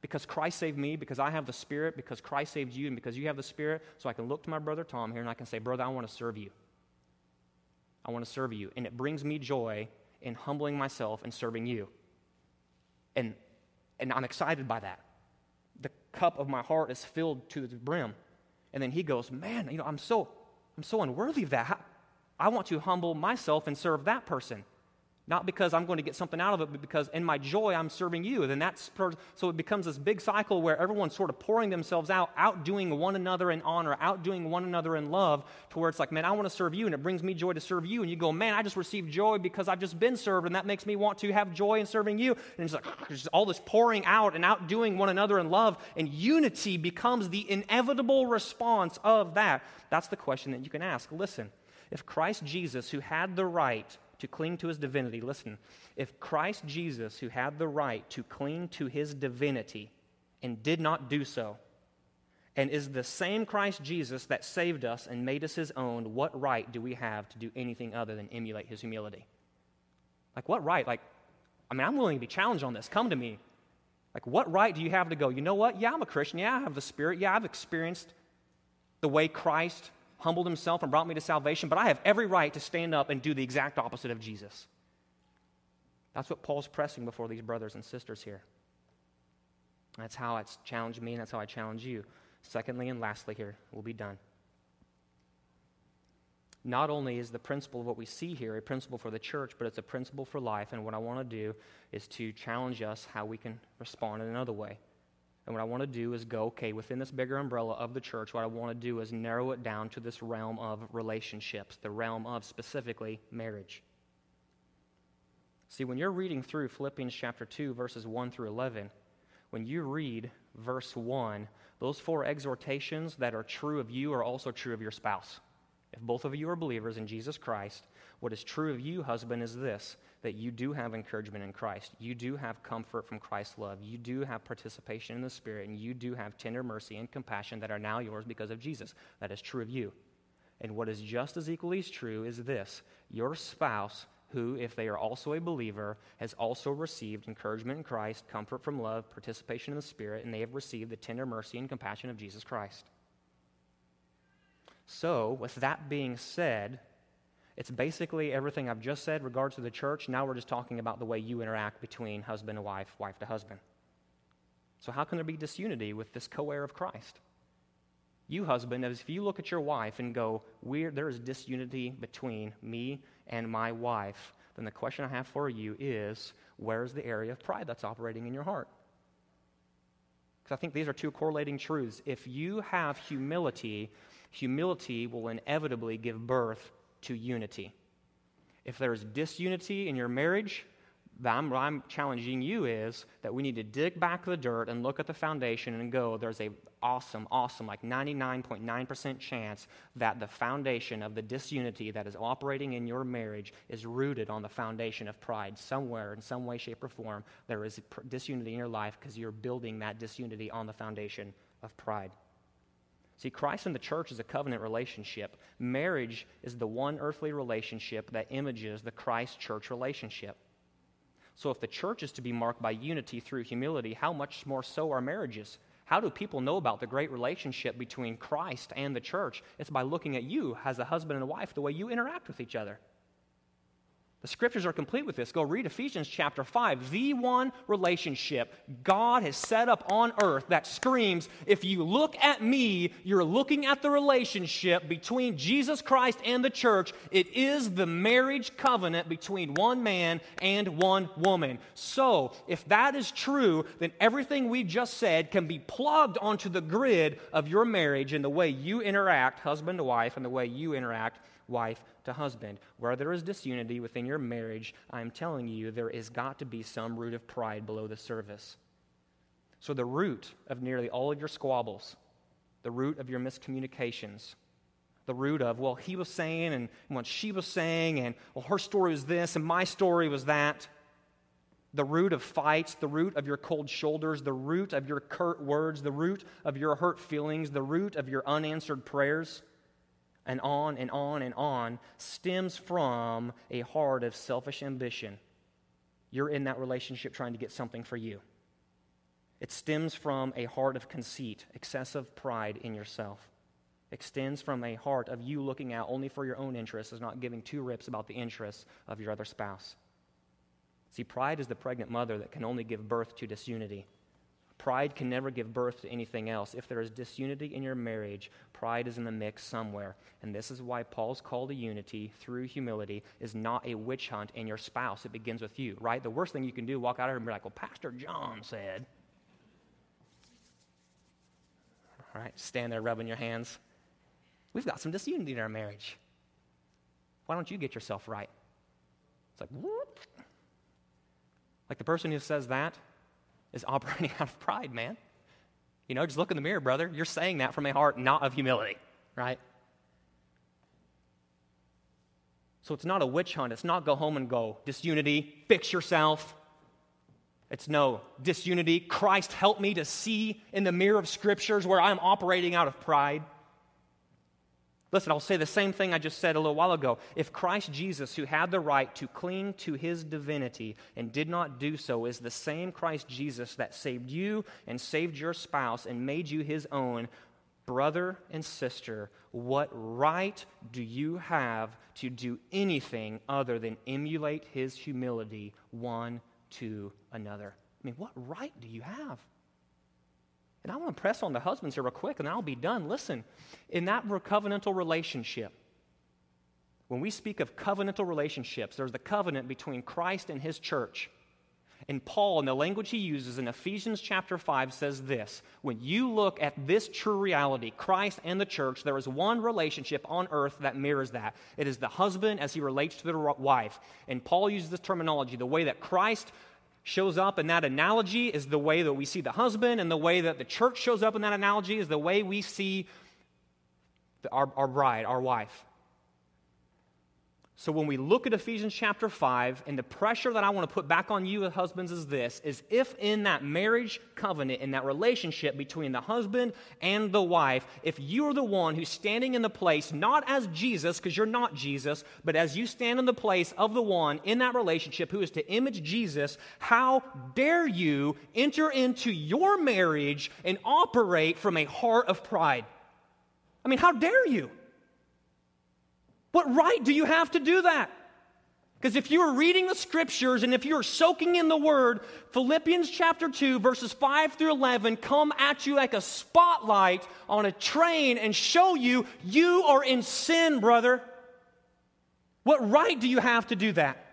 because Christ saved me, because I have the Spirit, because Christ saved you, and because you have the Spirit, so I can look to my brother Tom here and I can say, Brother, I want to serve you. I want to serve you. And it brings me joy in humbling myself and serving you. And, and I'm excited by that. The cup of my heart is filled to the brim. And then he goes, Man, you know, I'm so, I'm so unworthy of that. I want to humble myself and serve that person. Not because I'm going to get something out of it, but because in my joy I'm serving you. Then that's so it becomes this big cycle where everyone's sort of pouring themselves out, outdoing one another in honor, outdoing one another in love, to where it's like, man, I want to serve you, and it brings me joy to serve you. And you go, man, I just received joy because I've just been served, and that makes me want to have joy in serving you. And it's like just all this pouring out and outdoing one another in love, and unity becomes the inevitable response of that. That's the question that you can ask. Listen, if Christ Jesus, who had the right to cling to his divinity, listen, if Christ Jesus, who had the right to cling to his divinity and did not do so, and is the same Christ Jesus that saved us and made us his own, what right do we have to do anything other than emulate his humility? Like, what right? Like, I mean, I'm willing to be challenged on this. Come to me. Like, what right do you have to go, you know what? Yeah, I'm a Christian. Yeah, I have the Spirit. Yeah, I've experienced the way Christ humbled himself and brought me to salvation, but I have every right to stand up and do the exact opposite of Jesus. That's what Paul's pressing before these brothers and sisters here. That's how it's challenged me, and that's how I challenge you. Secondly and lastly, here, we'll be done. not only is the principle of what we see here a principle for the church, but it's a principle for life. And what I want to do is to challenge us how we can respond in another way. And what I want to do is go, okay, within this bigger umbrella of the church, what I want to do is narrow it down to this realm of relationships, the realm of specifically marriage. See, when you're reading through Philippians chapter 2, verses 1 through 11, when you read verse 1, those four exhortations that are true of you are also true of your spouse. If both of you are believers in Jesus Christ, what is true of you, husband, is this that you do have encouragement in Christ. You do have comfort from Christ's love. You do have participation in the Spirit, and you do have tender mercy and compassion that are now yours because of Jesus. That is true of you. And what is just as equally as true is this your spouse, who, if they are also a believer, has also received encouragement in Christ, comfort from love, participation in the Spirit, and they have received the tender mercy and compassion of Jesus Christ. So, with that being said, it's basically everything I've just said regards to the church. Now we're just talking about the way you interact between husband and wife, wife to husband. So, how can there be disunity with this co heir of Christ? You, husband, as if you look at your wife and go, there is disunity between me and my wife, then the question I have for you is where's the area of pride that's operating in your heart? Because I think these are two correlating truths. If you have humility, humility will inevitably give birth to unity. If there's disunity in your marriage, I'm, what I'm challenging you is that we need to dig back the dirt and look at the foundation and go, there's a awesome, awesome, like 99.9% chance that the foundation of the disunity that is operating in your marriage is rooted on the foundation of pride. Somewhere, in some way, shape, or form, there is disunity in your life because you're building that disunity on the foundation of pride. See, Christ and the church is a covenant relationship. Marriage is the one earthly relationship that images the Christ church relationship. So, if the church is to be marked by unity through humility, how much more so are marriages? How do people know about the great relationship between Christ and the church? It's by looking at you as a husband and a wife, the way you interact with each other. The scriptures are complete with this. Go read Ephesians chapter 5. The one relationship God has set up on earth that screams if you look at me, you're looking at the relationship between Jesus Christ and the church. It is the marriage covenant between one man and one woman. So, if that is true, then everything we just said can be plugged onto the grid of your marriage and the way you interact, husband to wife, and the way you interact wife to husband. Where there is disunity within your marriage, I'm telling you, there is got to be some root of pride below the surface. So, the root of nearly all of your squabbles, the root of your miscommunications, the root of, well, he was saying and what she was saying, and well, her story was this and my story was that. The root of fights, the root of your cold shoulders, the root of your curt words, the root of your hurt feelings, the root of your unanswered prayers and on and on and on stems from a heart of selfish ambition. You're in that relationship trying to get something for you. It stems from a heart of conceit, excessive pride in yourself. Extends from a heart of you looking out only for your own interests, as not giving two rips about the interests of your other spouse. See, pride is the pregnant mother that can only give birth to disunity. Pride can never give birth to anything else. If there is disunity in your marriage, pride is in the mix somewhere. And this is why Paul's call to unity through humility is not a witch hunt in your spouse. It begins with you, right? The worst thing you can do, walk out of here and be like, well, Pastor John said. All right, stand there rubbing your hands. We've got some disunity in our marriage. Why don't you get yourself right? It's like, whoop. Like the person who says that is operating out of pride, man. You know, just look in the mirror, brother. You're saying that from a heart not of humility, right? So it's not a witch hunt. It's not go home and go disunity, fix yourself. It's no disunity. Christ help me to see in the mirror of scriptures where I'm operating out of pride. Listen, I'll say the same thing I just said a little while ago. If Christ Jesus, who had the right to cling to his divinity and did not do so, is the same Christ Jesus that saved you and saved your spouse and made you his own, brother and sister, what right do you have to do anything other than emulate his humility one to another? I mean, what right do you have? And I want to press on the husbands here real quick, and I'll be done. Listen, in that covenantal relationship, when we speak of covenantal relationships, there's the covenant between Christ and his church. And Paul, in the language he uses in Ephesians chapter 5, says this When you look at this true reality, Christ and the church, there is one relationship on earth that mirrors that. It is the husband as he relates to the wife. And Paul uses this terminology the way that Christ shows up in that analogy is the way that we see the husband, and the way that the church shows up in that analogy is the way we see our, our bride, our wife. So when we look at Ephesians chapter 5, and the pressure that I want to put back on you as husbands is this is if in that marriage covenant, in that relationship between the husband and the wife, if you are the one who's standing in the place, not as Jesus, because you're not Jesus, but as you stand in the place of the one in that relationship who is to image Jesus, how dare you enter into your marriage and operate from a heart of pride? I mean, how dare you? What right do you have to do that? Because if you are reading the scriptures and if you're soaking in the word, Philippians chapter 2, verses 5 through 11 come at you like a spotlight on a train and show you you are in sin, brother. What right do you have to do that?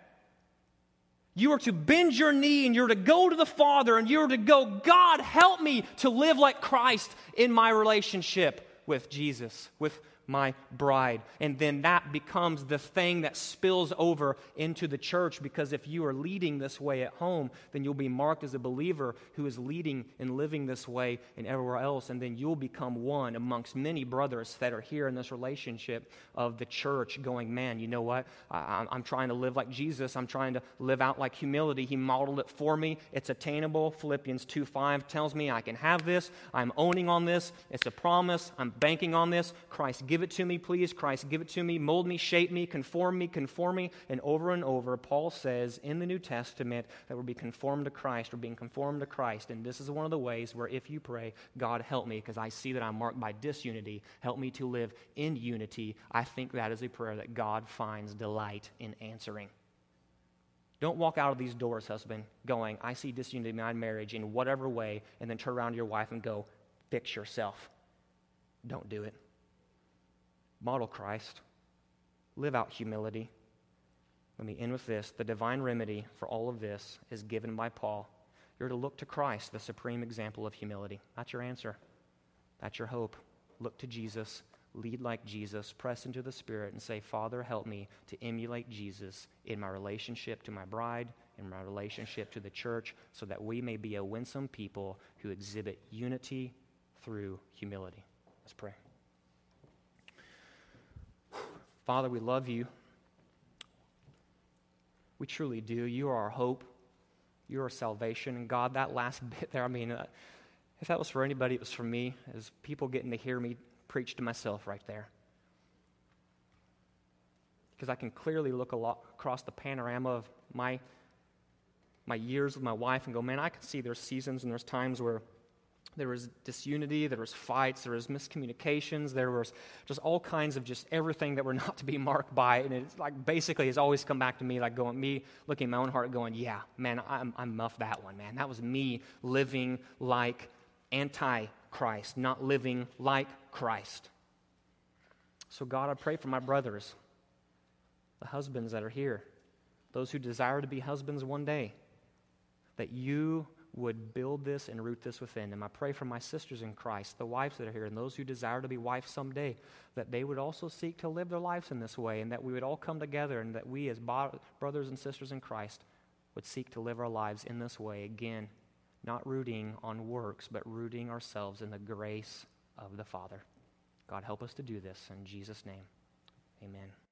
You are to bend your knee and you're to go to the Father and you're to go, God, help me to live like Christ in my relationship with Jesus, with my bride. And then that becomes the thing that spills over into the church because if you are leading this way at home, then you'll be marked as a believer who is leading and living this way and everywhere else. And then you'll become one amongst many brothers that are here in this relationship of the church going, man, you know what? I, am trying to live like Jesus. I'm trying to live out like humility. He modeled it for me. It's attainable. Philippians 2 5 tells me I can have this. I'm owning on this. It's a promise. I'm banking on this. Christ Give it to me, please. Christ, give it to me. Mold me, shape me, conform me, conform me. And over and over, Paul says in the New Testament that we're being conformed to Christ. We're being conformed to Christ. And this is one of the ways where if you pray, God, help me, because I see that I'm marked by disunity. Help me to live in unity. I think that is a prayer that God finds delight in answering. Don't walk out of these doors, husband, going, I see disunity in my marriage in whatever way, and then turn around to your wife and go, fix yourself. Don't do it model Christ, live out humility. Let me end with this. The divine remedy for all of this is given by Paul. You're to look to Christ, the supreme example of humility. That's your answer. That's your hope. Look to Jesus, lead like Jesus, press into the Spirit, and say, Father, help me to emulate Jesus in my relationship to my bride, in my relationship to the church, so that we may be a winsome people who exhibit unity through humility. Let's pray. Father, we love you. We truly do. You are our hope. You are salvation. And God, that last bit there, I mean, uh, if that was for anybody, it was for me, as people getting to hear me preach to myself right there. Because I can clearly look across the panorama of my, my years with my wife and go, man, I can see there's seasons and there's times where there was disunity, there was fights, there was miscommunications, there was just all kinds of just everything that were not to be marked by. And it's like basically it's always come back to me like going, me looking in my own heart going, yeah, man, I'm, I'm muffed that one, man. That was me living like anti-Christ, not living like Christ. So God, I pray for my brothers, the husbands that are here, those who desire to be husbands one day, that you would build this and root this within them. I pray for my sisters in Christ, the wives that are here, and those who desire to be wives someday, that they would also seek to live their lives in this way, and that we would all come together, and that we, as bo- brothers and sisters in Christ, would seek to live our lives in this way. Again, not rooting on works, but rooting ourselves in the grace of the Father. God, help us to do this. In Jesus' name, amen.